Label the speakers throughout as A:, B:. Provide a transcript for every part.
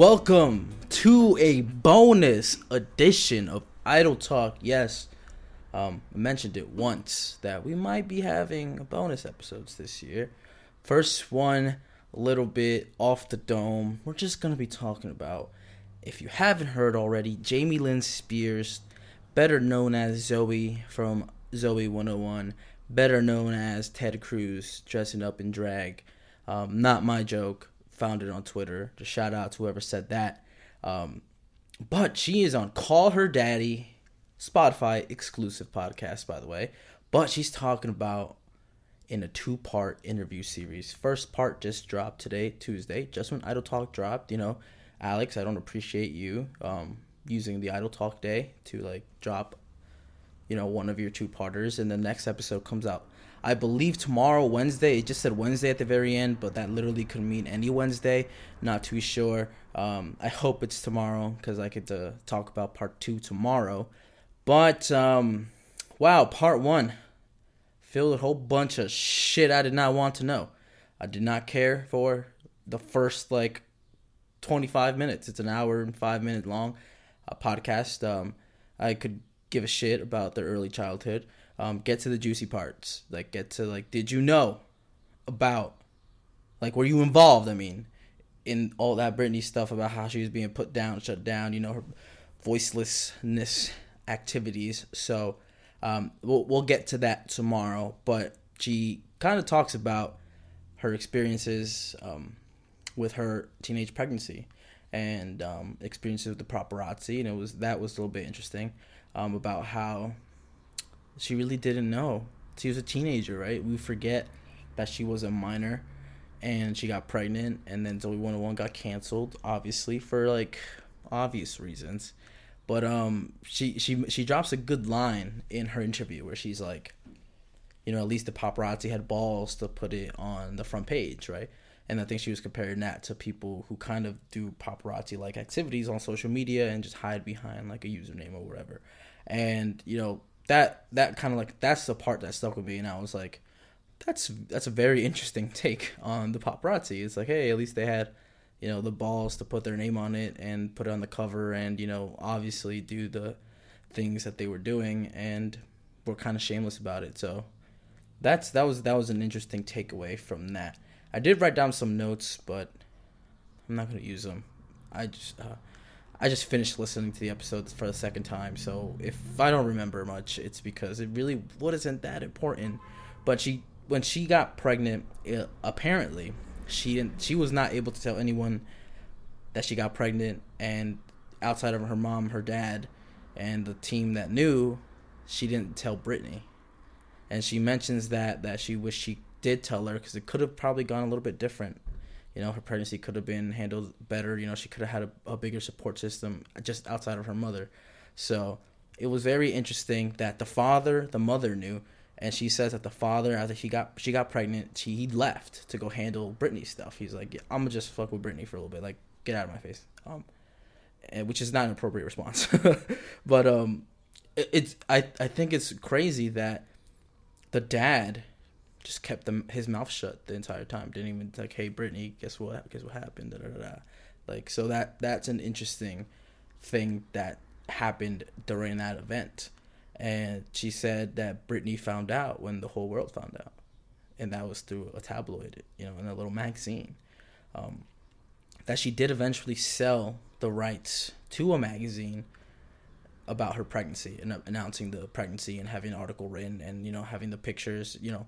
A: welcome to a bonus edition of Idle Talk. Yes, um, I mentioned it once that we might be having bonus episodes this year. First one, a little bit off the dome. We're just gonna be talking about, if you haven't heard already, Jamie Lynn Spears, better known as Zoey from Zoey 101, better known as Ted Cruz dressing up in drag. Um, not my joke. Found it on Twitter. Just shout out to whoever said that. Um, but she is on Call Her Daddy, Spotify exclusive podcast, by the way. But she's talking about in a two part interview series. First part just dropped today, Tuesday, just when Idle Talk dropped. You know, Alex, I don't appreciate you um, using the Idle Talk day to like drop, you know, one of your two parters, and the next episode comes out. I believe tomorrow, Wednesday. It just said Wednesday at the very end, but that literally could mean any Wednesday. Not too sure. Um, I hope it's tomorrow because I get to talk about part two tomorrow. But um, wow, part one filled a whole bunch of shit I did not want to know. I did not care for the first like 25 minutes. It's an hour and five minute long a podcast. Um, I could give a shit about their early childhood. Um, get to the juicy parts. Like get to like, did you know about like were you involved? I mean, in all that Britney stuff about how she was being put down, shut down. You know her voicelessness activities. So um, we'll we'll get to that tomorrow. But she kind of talks about her experiences um, with her teenage pregnancy and um, experiences with the paparazzi, and it was that was a little bit interesting um, about how she really didn't know. She was a teenager, right? We forget that she was a minor and she got pregnant, and then Zoey 101 got canceled, obviously for like obvious reasons. But um, she she she drops a good line in her interview where she's like, you know, at least the paparazzi had balls to put it on the front page, right? And I think she was comparing that to people who kind of do paparazzi like activities on social media and just hide behind like a username or whatever. And you know that that kind of like that's the part that stuck with me, and I was like, that's that's a very interesting take on the paparazzi. It's like, hey, at least they had you know the balls to put their name on it and put it on the cover and you know obviously do the things that they were doing and were kind of shameless about it. So that's that was that was an interesting takeaway from that. I did write down some notes but i'm not to use them i just uh, i just finished listening to the episodes for the second time so if i don't remember much it's because it really wasn't that important? But she when she got pregnant it, apparently she didn't she was not able to tell anyone that she got pregnant and outside of her mom her dad and the team that knew she didn't tell britney. And she mentions that that she wished she did tell her because it could have probably gone a little bit different you know her pregnancy could have been handled better you know she could have had a, a bigger support system just outside of her mother so it was very interesting that the father the mother knew and she says that the father after she got she got pregnant she he left to go handle Britney stuff. He's like, yeah, I'm gonna just fuck with Britney for a little bit, like get out of my face. Um, and, which is not an appropriate response, but um, it, it's I I think it's crazy that the dad just kept his mouth shut the entire time. Didn't even like, hey Britney, guess what? Guess what happened? Da, da, da. Like so that that's an interesting thing that happened during that event and she said that Britney found out when the whole world found out, and that was through a tabloid, you know, in a little magazine. Um, that she did eventually sell the rights to a magazine about her pregnancy and announcing the pregnancy and having an article written and you know having the pictures, you know,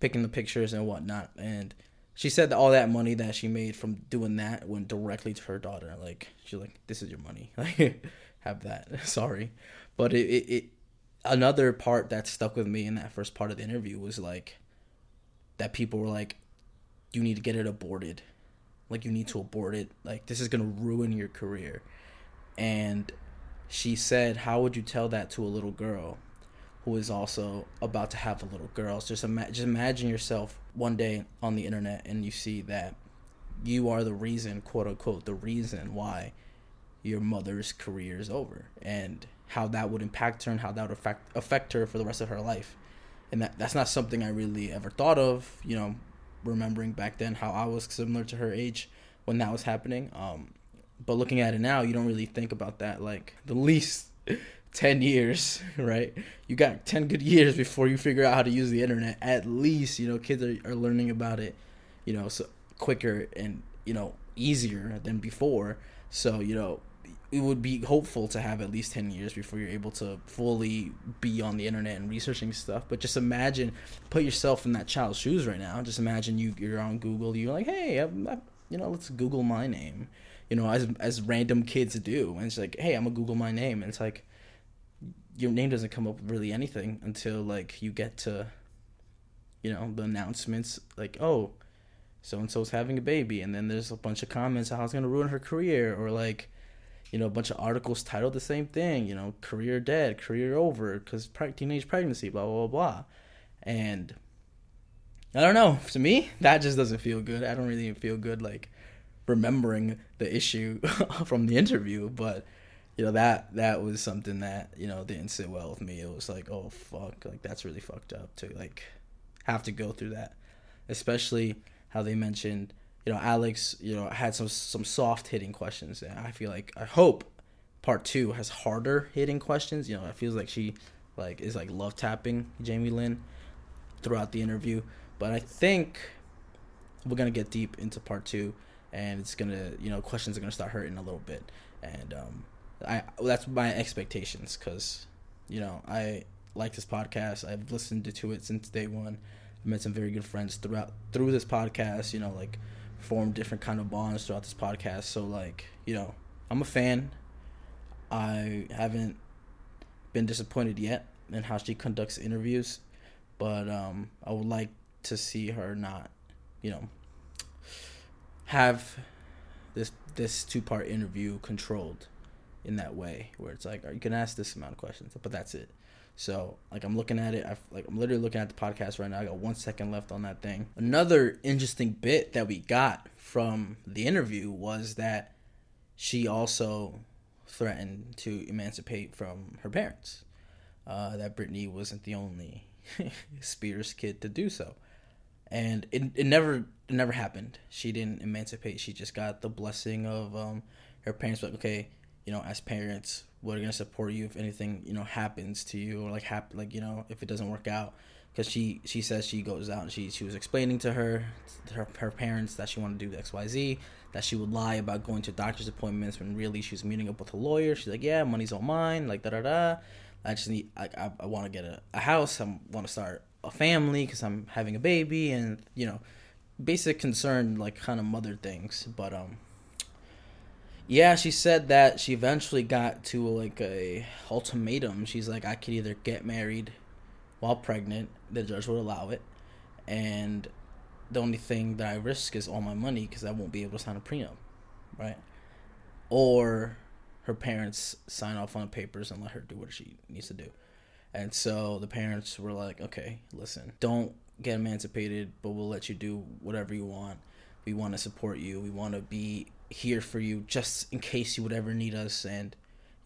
A: picking the pictures and whatnot. And she said that all that money that she made from doing that went directly to her daughter. Like she's like, "This is your money. Like, have that." Sorry, but it, it, it another part that stuck with me in that first part of the interview was like that people were like you need to get it aborted like you need to abort it like this is to ruin your career and she said how would you tell that to a little girl who is also about to have a little girl so just, ima- just imagine yourself one day on the internet and you see that you are the reason quote unquote the reason why your mother's career is over and how that would impact her and how that would affect affect her for the rest of her life. And that that's not something I really ever thought of, you know, remembering back then how I was similar to her age when that was happening. Um, but looking at it now, you don't really think about that. Like the least 10 years, right? You got 10 good years before you figure out how to use the internet. At least, you know, kids are, are learning about it, you know, so quicker and, you know, easier than before. So, you know, it would be hopeful to have at least 10 years before you're able to fully be on the internet and researching stuff but just imagine put yourself in that child's shoes right now just imagine you you're on google you're like hey I'm, I'm, you know let's google my name you know as as random kids do and it's like hey i'm gonna google my name and it's like your name doesn't come up with really anything until like you get to you know the announcements like oh so and so's having a baby and then there's a bunch of comments how it's going to ruin her career or like you know a bunch of articles titled the same thing you know career dead career over because teenage pregnancy blah blah blah. And i don't know. To me that just doesn't feel good. I don't really feel good like remembering the issue from the interview but you know that that was something that you know didn't sit well with me. It was like, oh fuck, like that's really fucked up to like have to go through that, especially how they mentioned, you know, Alex, you know, had some some soft hitting questions, and I feel like I hope part two has harder hitting questions. You know, it feels like she like is like love tapping Jamie Lynn throughout the interview, but I think we're gonna get deep into part two, and it's gonna you know questions are gonna start hurting a little bit, and um I that's my expectations because you know I like this podcast. I've listened to it since day one. I met some very good friends throughout through this podcast. You know, like formed different kind of bonds throughout this podcast. So like you know, I'm a fan. I haven't been disappointed yet in how she conducts interviews, but um, I would like to see her not, you know, have this this two part interview controlled in that way where it's like you can ask this amount of questions but that's it. So like i'm looking at it i like i'm literally looking at the podcast right now i got one second left on that thing. Another interesting bit that we got from the interview was that she also threatened to emancipate from her parents. Uh, that Britney wasn't the only Spears kid to do so. And it, it never it never happened. She didn't emancipate she just got the blessing of um, her parents like okay you know, as parents, we're gonna support you if anything, you know, happens to you or like happen, like you know, if it doesn't work out. Because she she says she goes out and she she was explaining to her to her her parents that she wanted to do X Y Z, that she would lie about going to doctor's appointments when really she was meeting up with a lawyer. She's like, yeah, money's all mine, like da da da. I just need I I, I want to get a, a house. I want to start a family because I'm having a baby and you know, basic concern like kind of mother things. But um, yeah, she said that she eventually got to like a ultimatum. She's like, I could either get married while pregnant, the judge would allow it, and the only thing that I risk is all my money because I won't be able to sign a prenup, right? Or her parents sign off on the papers and let her do what she needs to do. And so the parents were like, okay, listen, don't get emancipated, but we'll let you do whatever you want. We want to support you. We want to be here for you just in case you would ever need us. And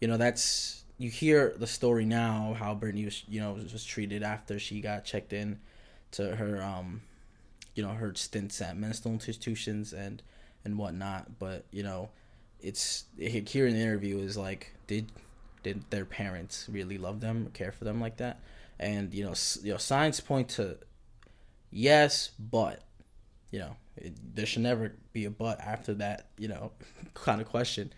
A: you know that's you hear the story now how Britney was you know was, was treated after she got checked in to her um you know her stints at mental institutions and and whatnot. But you know it's here in the interview is like did did their parents really love them care for them like that? And you know you know signs point to yes, but you know it, there should never be a but after that, you know, kind of question.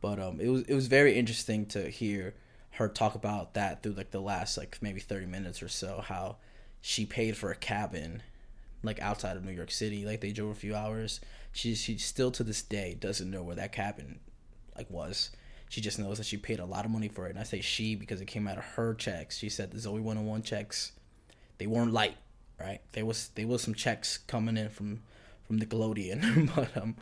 A: But um, it was it was very interesting to hear her talk about that through like the last like maybe thirty minutes or so. How she paid for a cabin like outside of New York City. Like they drove a few hours. She she still to this day doesn't know where that cabin like was. She just knows that she paid a lot of money for it. And I say she because it came out of her checks. She said the Zoey 101 checks, they weren't light, right? There was there was some checks coming in from from Nickelodeon. but um,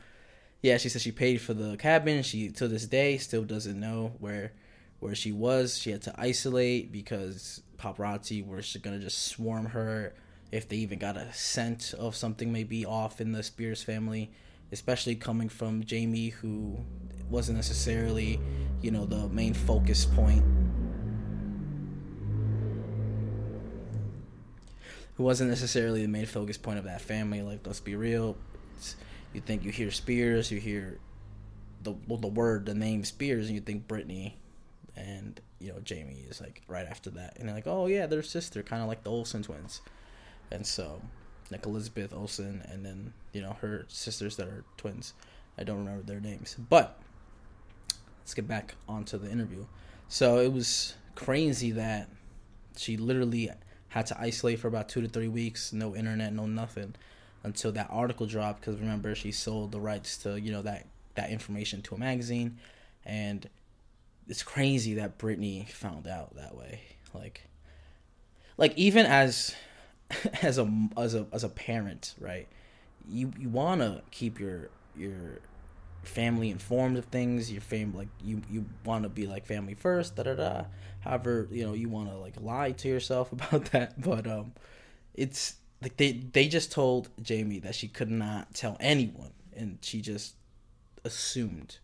A: yeah, she said she paid for the cabin. She to this day still doesn't know where where she was. She had to isolate because paparazzi were gonna just swarm her if they even got a scent of something maybe off in the Spears family, especially coming from Jamie, who wasn't necessarily, you know, the main focus point. Who wasn't necessarily the main focus point of that family. Like, let's be real. It's, you think you hear Spears, you hear the well, the word, the name Spears, and you think Britney, and you know Jamie is like right after that, and they're like, oh yeah, they're sister, kind of like the Olsen twins, and so like Elizabeth Olsen, and then you know her sisters that are twins. I don't remember their names, but let's get back onto the interview. So it was crazy that she literally had to isolate for about two to three weeks, no internet, no nothing, until that article dropped. Because remember, she sold the rights to you know that that information to a magazine, and it's crazy that Britney found out that way. Like, like even as as a as a as a parent, right? You you want to keep your your family informed of things. Your fam like you you want to be like family first. Da da da. However, you know you want to like lie to yourself about that, but um, it's like they they just told Jamie that she could not tell anyone, and she just assumed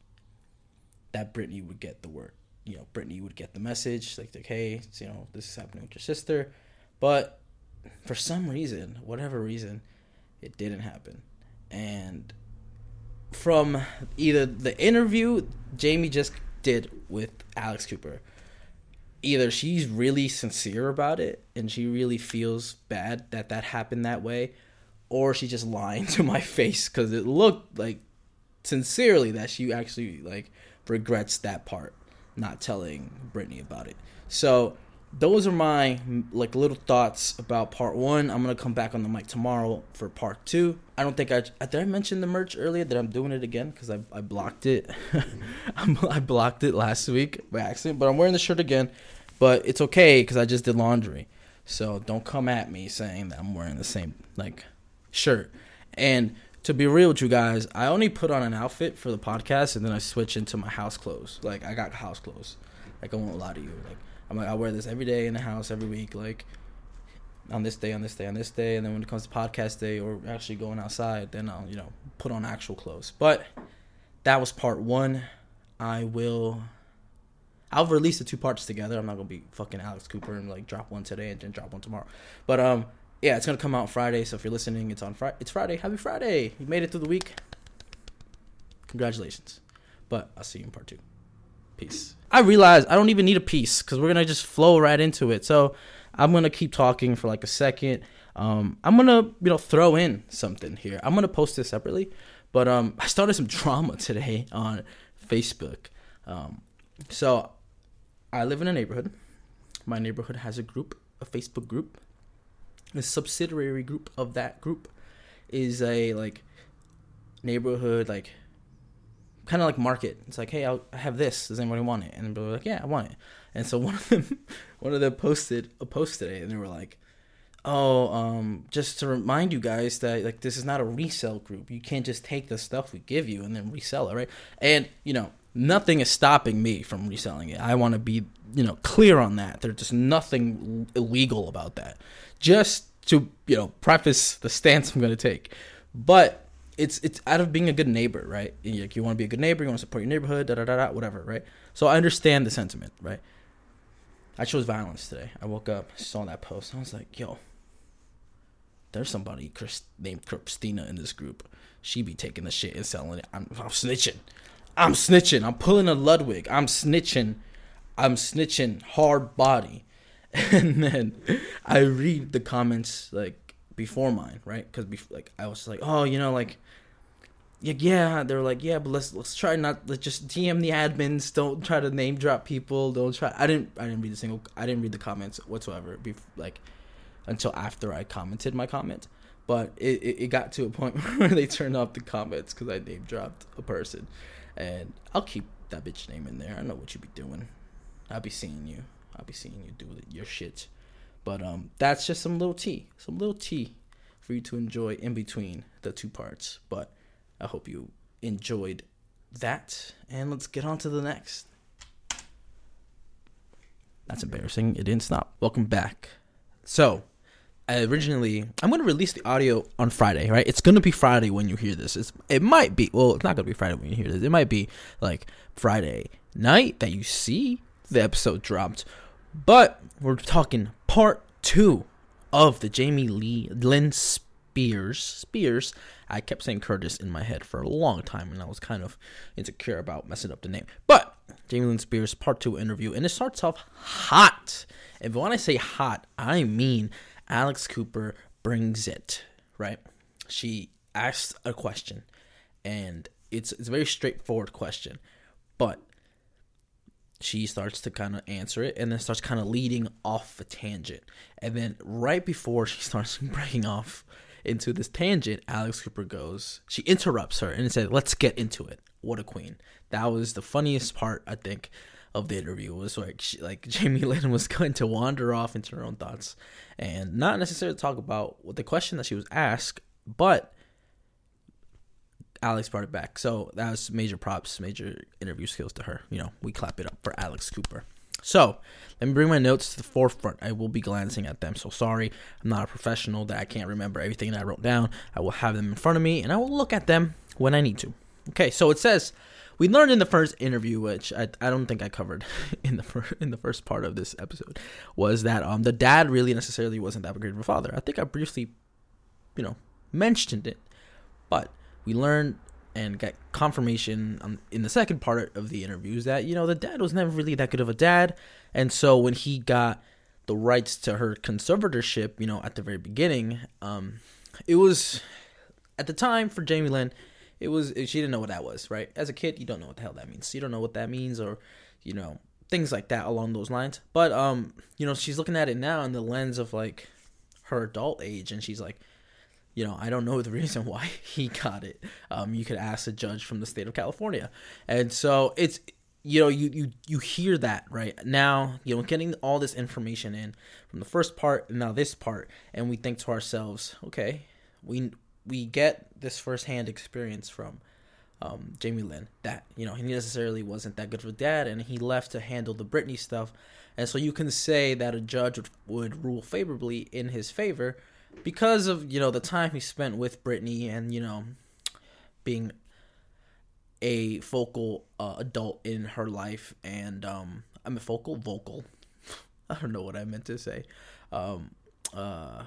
A: that Britney would get the word. You know, Britney would get the message, like, like hey, you know, this is happening with your sister. But for some reason, whatever reason, it didn't happen. And from either the interview Jamie just did with Alex Cooper, either she's really sincere about it and she really feels bad that that happened that way, or she's just lying to my face because it looked like sincerely that she actually like regrets that part, not telling Britney about it. So those are my like little thoughts about part one. I'm gonna come back on the mic tomorrow for part two. I don't think I did. I mention the merch earlier that I'm doing it again because I I blocked it. I blocked it last week by accident, but I'm wearing the shirt again. But it's okay because I just did laundry, so don't come at me saying that I'm wearing the same like shirt. And to be real with you guys, I only put on an outfit for the podcast and then I switch into my house clothes. Like I got house clothes. Like I won't lie to you. Like I'm like I wear this every day in the house every week. Like on this day, on this day, on this day, and then when it comes to podcast day or actually going outside, then I'll you know put on actual clothes. But that was part one. I will. I'll release the two parts together. I'm not gonna be fucking Alex Cooper and like drop one today and then drop one tomorrow. But um, yeah, it's gonna come out Friday. So if you're listening, it's on Friday. It's Friday. Happy Friday! You made it through the week. Congratulations. But I'll see you in part two. Peace. I realize I don't even need a piece because we're gonna just flow right into it. So I'm gonna keep talking for like a second. Um, I'm gonna you know throw in something here. I'm gonna post this separately, but um, I started some drama today on Facebook. Um, so I live in a neighborhood. My neighborhood has a group, a Facebook group. A subsidiary group of that group is a like neighborhood like kind of like market. It's like, hey, I'll, I have this. Does anybody want it? And they're like, yeah, I want it. And so one of them, one of them posted a post today, and they were like, oh, um, just to remind you guys that like this is not a resale group. You can't just take the stuff we give you and then resell it, right? And you know, nothing is stopping me from reselling it. I want to be, you know, clear on that. There's just nothing illegal about that. Just to you know preface the stance I'm going to take, but it's it's out of being a good neighbor, right? Like you want to be a good neighbor, you want to support your neighborhood, da da da da, whatever, right? So I understand the sentiment, right? I chose violence today. I woke up, saw that post, I was like, yo, there's somebody named Christina in this group. She be taking the shit and selling it. I'm, I'm snitching. I'm snitching. I'm pulling a Ludwig. I'm snitching. I'm snitching hard body. And then I read the comments like before mine, right? Because like I was like, oh, you know, like yeah, yeah, they were like, yeah, but let's let's try not let's just DM the admins. Don't try to name drop people. Don't try. I didn't I didn't read the single. I didn't read the comments whatsoever. Bef- like until after I commented my comment. But it, it, it got to a point where they turned off the comments because I name dropped a person, and I'll keep that bitch name in there. I know what you be doing. I'll be seeing you. I'll be seeing you do your shit. But um, that's just some little tea, some little tea for you to enjoy in between the two parts. But I hope you enjoyed that. And let's get on to the next. That's embarrassing. It didn't stop. Welcome back. So, I originally, I'm going to release the audio on Friday, right? It's going to be Friday when you hear this. It's, it might be, well, it's not going to be Friday when you hear this. It might be like Friday night that you see the episode dropped. But we're talking part two of the Jamie Lee Lynn Spears. Spears. I kept saying Curtis in my head for a long time, and I was kind of insecure about messing up the name. But Jamie Lynn Spears part two interview, and it starts off hot. And when I say hot, I mean Alex Cooper brings it. Right? She asks a question, and it's it's a very straightforward question, but she starts to kind of answer it and then starts kind of leading off a tangent. And then right before she starts breaking off into this tangent, Alex Cooper goes, she interrupts her and said, "Let's get into it." What a queen! That was the funniest part I think of the interview. Was like she, like Jamie Lynn was going to wander off into her own thoughts and not necessarily talk about the question that she was asked, but Alex brought it back. So that was major props, major interview skills to her. You know, we clap it up for Alex Cooper. So let me bring my notes to the forefront. I will be glancing at them. So sorry, I'm not a professional that I can't remember everything that I wrote down. I will have them in front of me and I will look at them when I need to. Okay, so it says we learned in the first interview, which I, I don't think I covered in the fir- in the first part of this episode, was that um the dad really necessarily wasn't that great of a father. I think I briefly, you know, mentioned it, but we learned and got confirmation on, in the second part of the interviews that you know the dad was never really that good of a dad, and so when he got the rights to her conservatorship, you know, at the very beginning, um, it was at the time for Jamie Lynn, it was she didn't know what that was, right? As a kid, you don't know what the hell that means. You don't know what that means, or you know things like that along those lines. But um, you know, she's looking at it now in the lens of like her adult age, and she's like, you know, I don't know the reason why he got it. Um, you could ask a judge from the state of California, and so it's you know you you you hear that right? Now you know getting all this information in from the first part and now this part and we think to ourselves okay we we get this firsthand experience from um, Jamie Lynn that you know he necessarily wasn't that good of a dad and he left to handle the Britney stuff. And so you can say that a judge would, would rule favorably in his favor because of you know the time he spent with Britney and you know being a focal uh, adult in her life and um I'm a focal vocal. I don't know what I meant to say. Um uh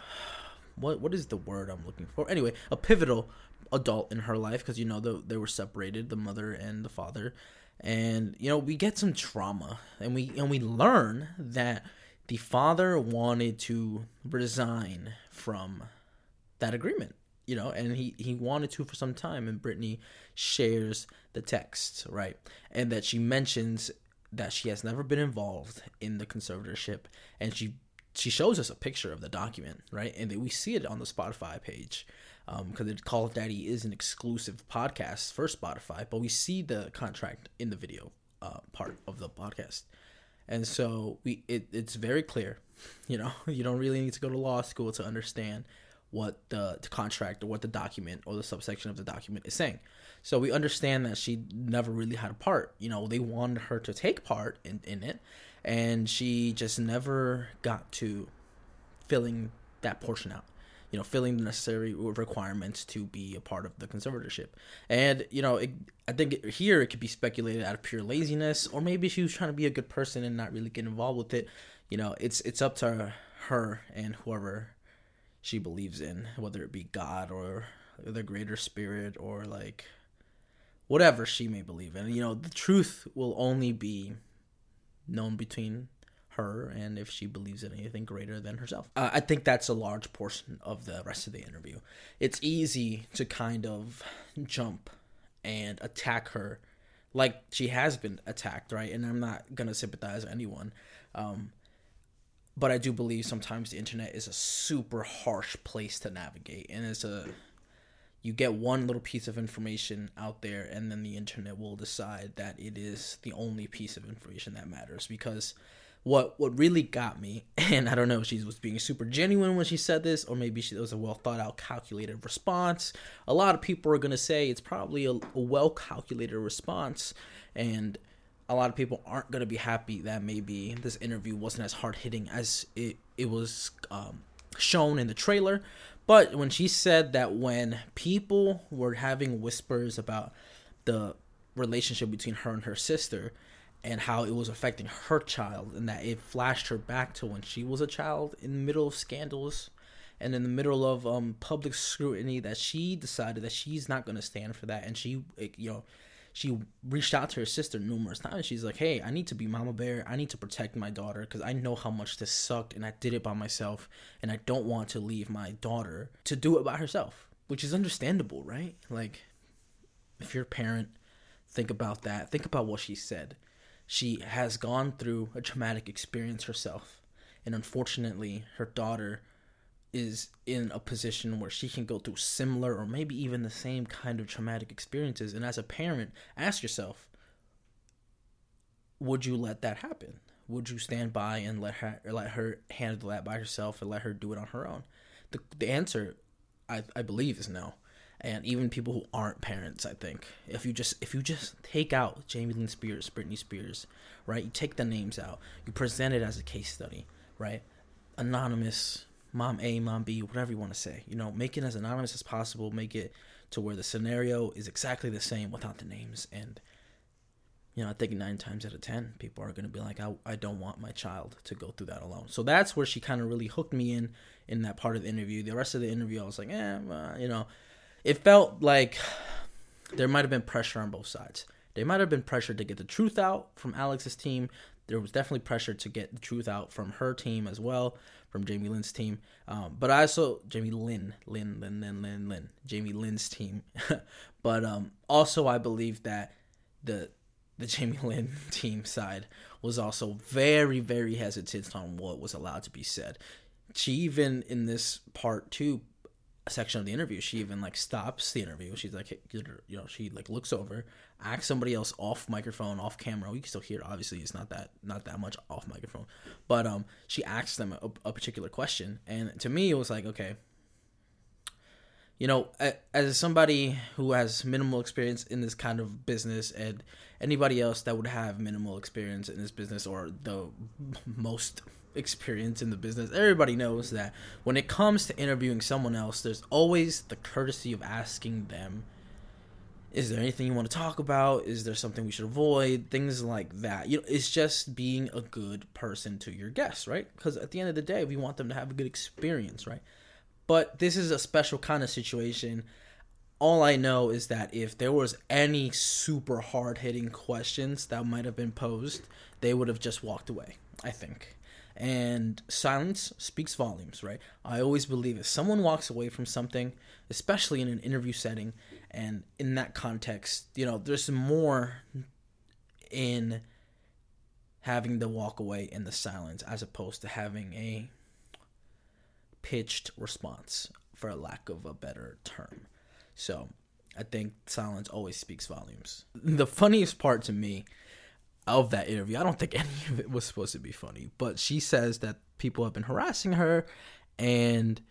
A: what what is the word I'm looking for? Anyway a pivotal adult in her life because you know the, they were separated the mother and the father. And you know we get some trauma and we and we learn that the father wanted to resign from that agreement you know and he he wanted to for some time and britney shares the text right and that she mentions that she has never been involved in the conservatorship and she she shows us a picture of the document right and we see it on the Spotify page because um, Call Her Daddy is an exclusive podcast for Spotify but we see the contract in the video uh, part of the podcast and so we it, it's very clear you know you don't really need to go to law school to understand what the, the contract or what the document or the subsection of the document is saying. So we understand that she never really had a part you know they wanted her to take part in, in it and she just never got to filling that portion out you know, filling the necessary requirements to be a part of the conservatorship. And you know, it, I think here it could be speculated out of pure laziness, or maybe she was trying to be a good person and not really get involved with it. You know, it's it's up to her and whoever she believes in, whether it be God or the greater spirit or like whatever she may believe in. You know, the truth will only be known between her and if she believes in anything greater than herself. Uh, I think that's a large portion of the rest of the interview. It's easy to kind of jump and attack her like she has been attacked, right? And I'm not going to sympathize anyone. Um, but I do believe sometimes the internet is a super harsh place to navigate and it's a you get one little piece of information out there and then the internet will decide that it is the only piece of information that matters because what what really got me, and I don't know if she was being super genuine when she said this, or maybe she, it was a well thought out, calculated response. A lot of people are gonna say it's probably a, a well calculated response, and a lot of people aren't gonna be happy that maybe this interview wasn't as hard hitting as it it was um, shown in the trailer. But when she said that when people were having whispers about the relationship between her and her sister, and how it was affecting her child and that it flashed her back to when she was a child in the middle of scandals and in the middle of um, public scrutiny that she decided that she's not going to stand for that. And she you know she reached out to her sister numerous times. She's like hey i need to be mama bear. I need to protect my daughter because i know how much this sucked and i did it by myself and i don't want to leave my daughter to do it by herself which is understandable right? Like if you're a parent think about that. Think about what she said she has gone through a traumatic experience herself. And unfortunately her daughter is in a position where she can go through similar or maybe even the same kind of traumatic experiences. And as a parent ask yourself would you let that happen? Would you stand by and let her let her handle that by herself and let her do it on her own? The, the answer I, I believe is no and even people who aren't parents i think if you just if you just take out jamie lynn spears britney spears right you take the names out you present it as a case study right anonymous mom A, mom B, whatever you want to say. You know, make it as anonymous as possible. Make it to where the scenario is exactly the same without the names. And, you know, I think nine times out of 10, people are going to be like, I, I don't want my child to go through that alone. So that's where she kind of really hooked me in, in that part of the interview. The rest of the interview, I was like, eh, uh, you know, it felt like there might have been pressure on both sides. They might have been pressure to get the truth out from Alex's team. There was definitely pressure to get the truth out from her team as well from Jamie Lynn's team. Um, but I also Jamie Lynn, Lynn, Lynn, Lynn, Lynn, Lynn, Jamie Lynn's team. but um, also I believe that the the Jamie Lynn team side was also very, very hesitant on what was allowed to be said. She even in this part two section of the interview, she even like stops the interview. She's like, you know, she like looks over, asks somebody else off microphone, off camera. You can still hear. Obviously, it's not that not that much off microphone, but um, she asks them a, a particular question, and to me, it was like, okay, you know, as somebody who has minimal experience in this kind of business, and anybody else that would have minimal experience in this business or the most experience in the business, everybody knows that when it comes to interviewing someone else, there's always the courtesy of asking them, is there anything you want to talk about? Is there something we should avoid? Things like that. You know, it's just being a good person to your guests, right? Because at the end of the day, we want them to have a good experience, right? But this is a special kind of situation. All I know is that if there was any super hard hitting questions that might have been posed, they would have just walked away, I think and silence speaks volumes, right? I always believe if someone walks away from something, especially in an interview setting, and in that context, you know, there's more in having the walk away in the silence as opposed to having a pitched response, for lack of a better term. So, I think silence always speaks volumes. The funniest part to me of that interview. I don't think any of it was supposed to be funny, but she says that people have been harassing her and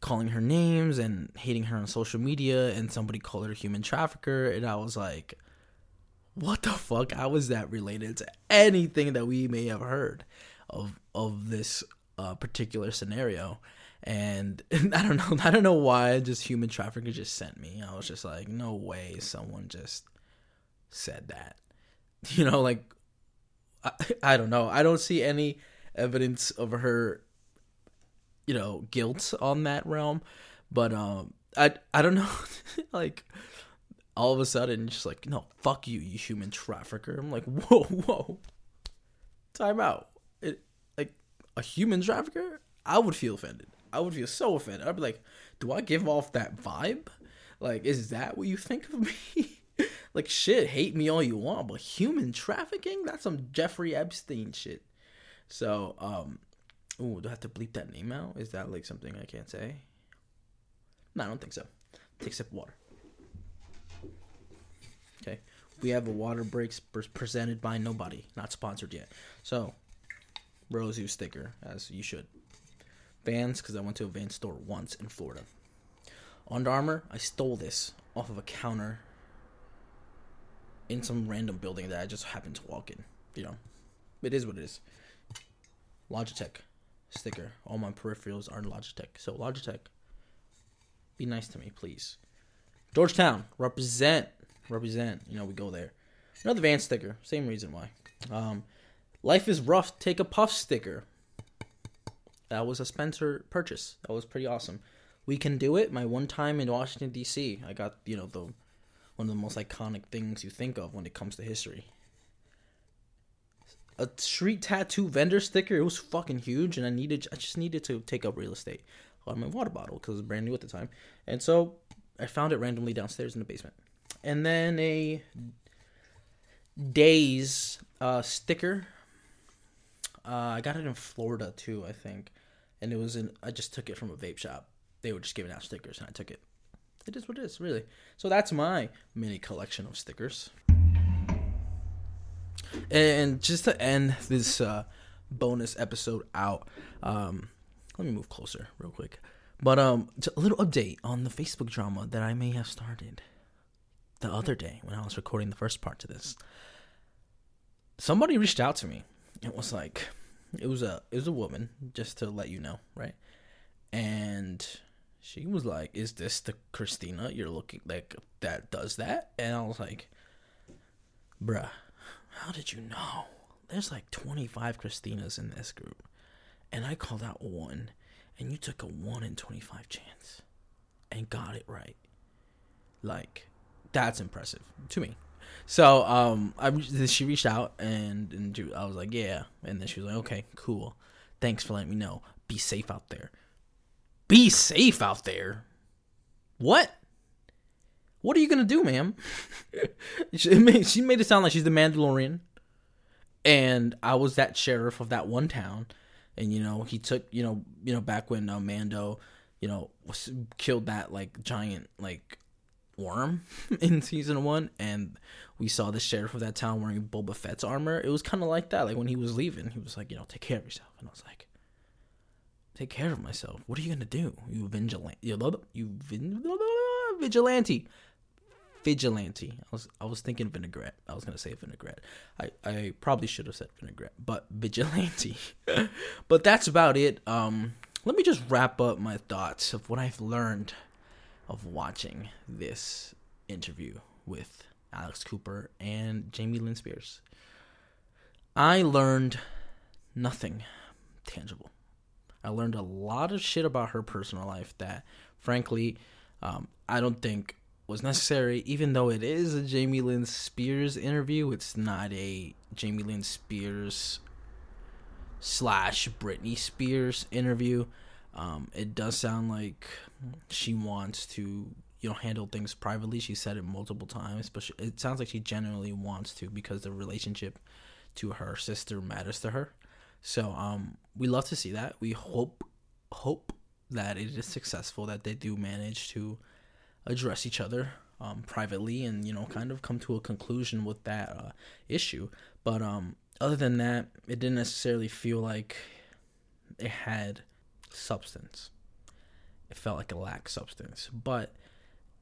A: calling her names and hating her on social media and somebody called her human trafficker and I was like what the fuck? How is that related to anything that we may have heard of of this uh, particular scenario? And I don't know I don't know why just human trafficker just sent me. I was just like no way someone just said that you know, like I, I don't know. I don't see any evidence of her, you know, guilt on that realm. But um, I I don't know, like all of a sudden, just like no, fuck you, you human trafficker. I'm like, whoa, whoa, time out. It like a human trafficker. I would feel offended. I would feel so offended. I'd be like, do I give off that vibe? Like, is that what you think of me? like shit, hate me all you want, but human trafficking? That's some Jeffrey Epstein shit. So, um, ooh, do I have to bleep that name out? Is that like something I can't say? No, I don't think so. Take a sip of water. Okay, we have a water breaks presented by nobody, not sponsored yet. So, Rose, you sticker as you should. Vans, because I went to a Vans store once in Florida. Under Armour, I stole this off of a counter in some random building that I just happened to walk in. You know, it is what it is. Logitech sticker. All my peripherals are Logitech. So Logitech, be nice to me, please. Georgetown, represent, represent. You know, we go there. Another van sticker. Same reason why. Um, life is rough. Take a puff sticker. That was a Spencer purchase. That was pretty awesome. We can do it. My one time in Washington D.C., I got you know the one of the most iconic things you think of when it comes to history. A street tattoo vendor sticker. It was fucking huge, and I needed. I just needed to take up real estate on my water bottle because it was brand new at the time, and so I found it randomly downstairs in the basement. And then a Days uh, sticker. Uh, I got it in Florida too, I think, and it was in. I just took it from a vape shop. They were just giving out stickers, and I took it. It is what it is, really. So that's my mini collection of stickers. And just to end this uh, bonus episode out, um, let me move closer real quick. But um, a little update on the Facebook drama that I may have started the other day when I was recording the first part to this. Somebody reached out to me. It was like, it was a it was a woman, just to let you know, right? And she was like, "Is this the Christina you're looking like that does that?" And I was like, "Bruh, how did you know? There's like 25 Christinas in this group, and I called out one, and you took a one in 25 chance, and got it right. Like, that's impressive to me." So um, I she reached out and and I was like, "Yeah," and then she was like, "Okay, cool, thanks for letting me know. Be safe out there." Be safe out there. What? What are you gonna do, ma'am? she, made, she made it sound like she's the Mandalorian, and I was that sheriff of that one town, and you know he took you know you know back when uh, Mando, you know was, killed that like giant like worm in season one, and we saw the sheriff of that town wearing Boba Fett's armor. It was kind of like that. Like when he was leaving, he was like, you know, take care of yourself, and I was like, take care of myself. What are you gonna do? You vigilante. You, you vigilante. Vigilante. I was I was thinking vinaigrette. I was gonna say vinaigrette. I, I probably should have said vinaigrette, but vigilante. but that's about it. Um, let me just wrap up my thoughts of what I've learned of watching this interview with Alex Cooper and Jamie Lynn Spears. I learned nothing tangible. I learned a lot of shit about her personal life that, frankly, um, I don't think was necessary. Even though it is a Jamie Lynn Spears interview, it's not a Jamie Lynn Spears slash Britney Spears interview. Um, it does sound like she wants to, you know, handle things privately. She said it multiple times, but she, it sounds like she genuinely wants to because the relationship to her sister matters to her. So um, we love to see that. We hope hope that it is successful. That they do manage to address each other um, privately and you know kind of come to a conclusion with that uh, issue. But um, other than that, it didn't necessarily feel like it had substance. It felt like it lacked substance. But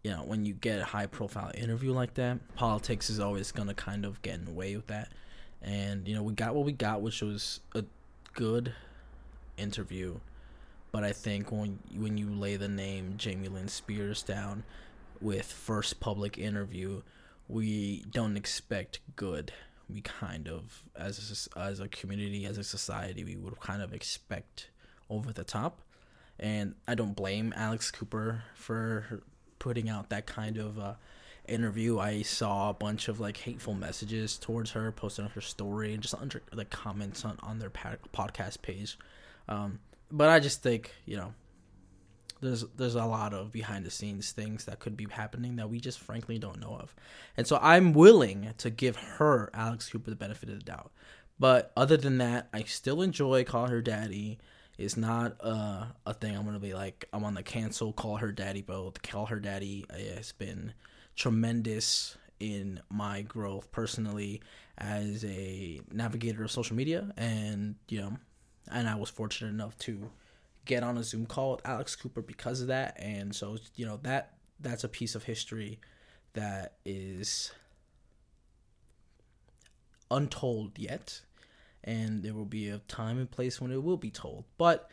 A: you know, when you get a high profile interview like that, politics is always gonna kind of get in the way with that and you know we got what we got, which was a good interview. But I think when when you lay the name Jamie Lynn Spears down with first public interview, we don't expect good. We kind of as a, as a community, as a society, we would kind of expect over the top. And I don't blame Alex Cooper for putting out that kind of uh, interview, I saw a bunch of like hateful messages towards her posted on her story and just under like comments on on their podcast page. Um, but I just think you know there's there's a lot of behind the scenes things that could be happening that we just frankly don't know of, and so I'm willing to give her Alex Cooper the benefit of the doubt. But other than that, I still enjoy call her daddy. It's not uh, a thing I'm gonna be like I'm on the cancel call her daddy boat. Call her daddy has been tremendous in my growth personally as a navigator of social media. And you know and I was fortunate enough to get on a Zoom call with Alex Cooper because of that. And so you know that that's a piece of history that is untold yet. And there will be a time and place when it will be told. But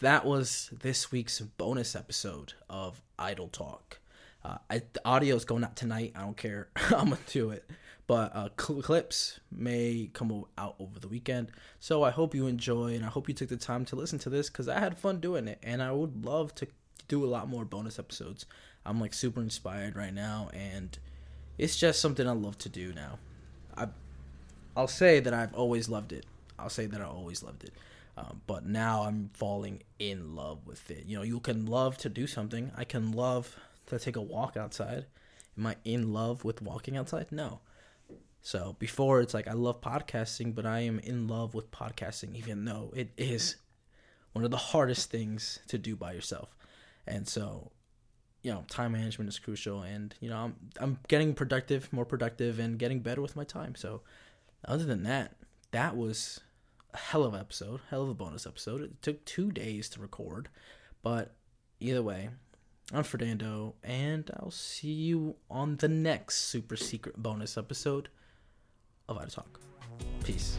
A: that was this week's bonus episode of Idle Talk uh, I, the audio is going out tonight. I don't care. I'm gonna do it. but uh, cl- clips may come out over the weekend. So I hope you enjoy, and I hope you took the time to listen to this because I had fun doing it, and I would love to do a lot more bonus episodes. I'm like super inspired right now, and it's just something I love to do now. I, I'll say that I've always loved it. I'll say that I always loved it. Um, but now I'm falling in love with it. You know, you can love to do something. I can love to take a walk outside. Am I in love with walking outside? No. So before it's like I love podcasting, but I am in love with podcasting, even though it is one of the hardest things to do by yourself. And so, you know, time management is crucial, and you know, I'm I'm getting productive, more productive, and getting better with my time. So, other than that, that was a hell of an episode, hell of a bonus episode. It took two days to record, but either way, I'm Fernando, and I'll see you on the next super secret bonus episode of I Talk. Peace.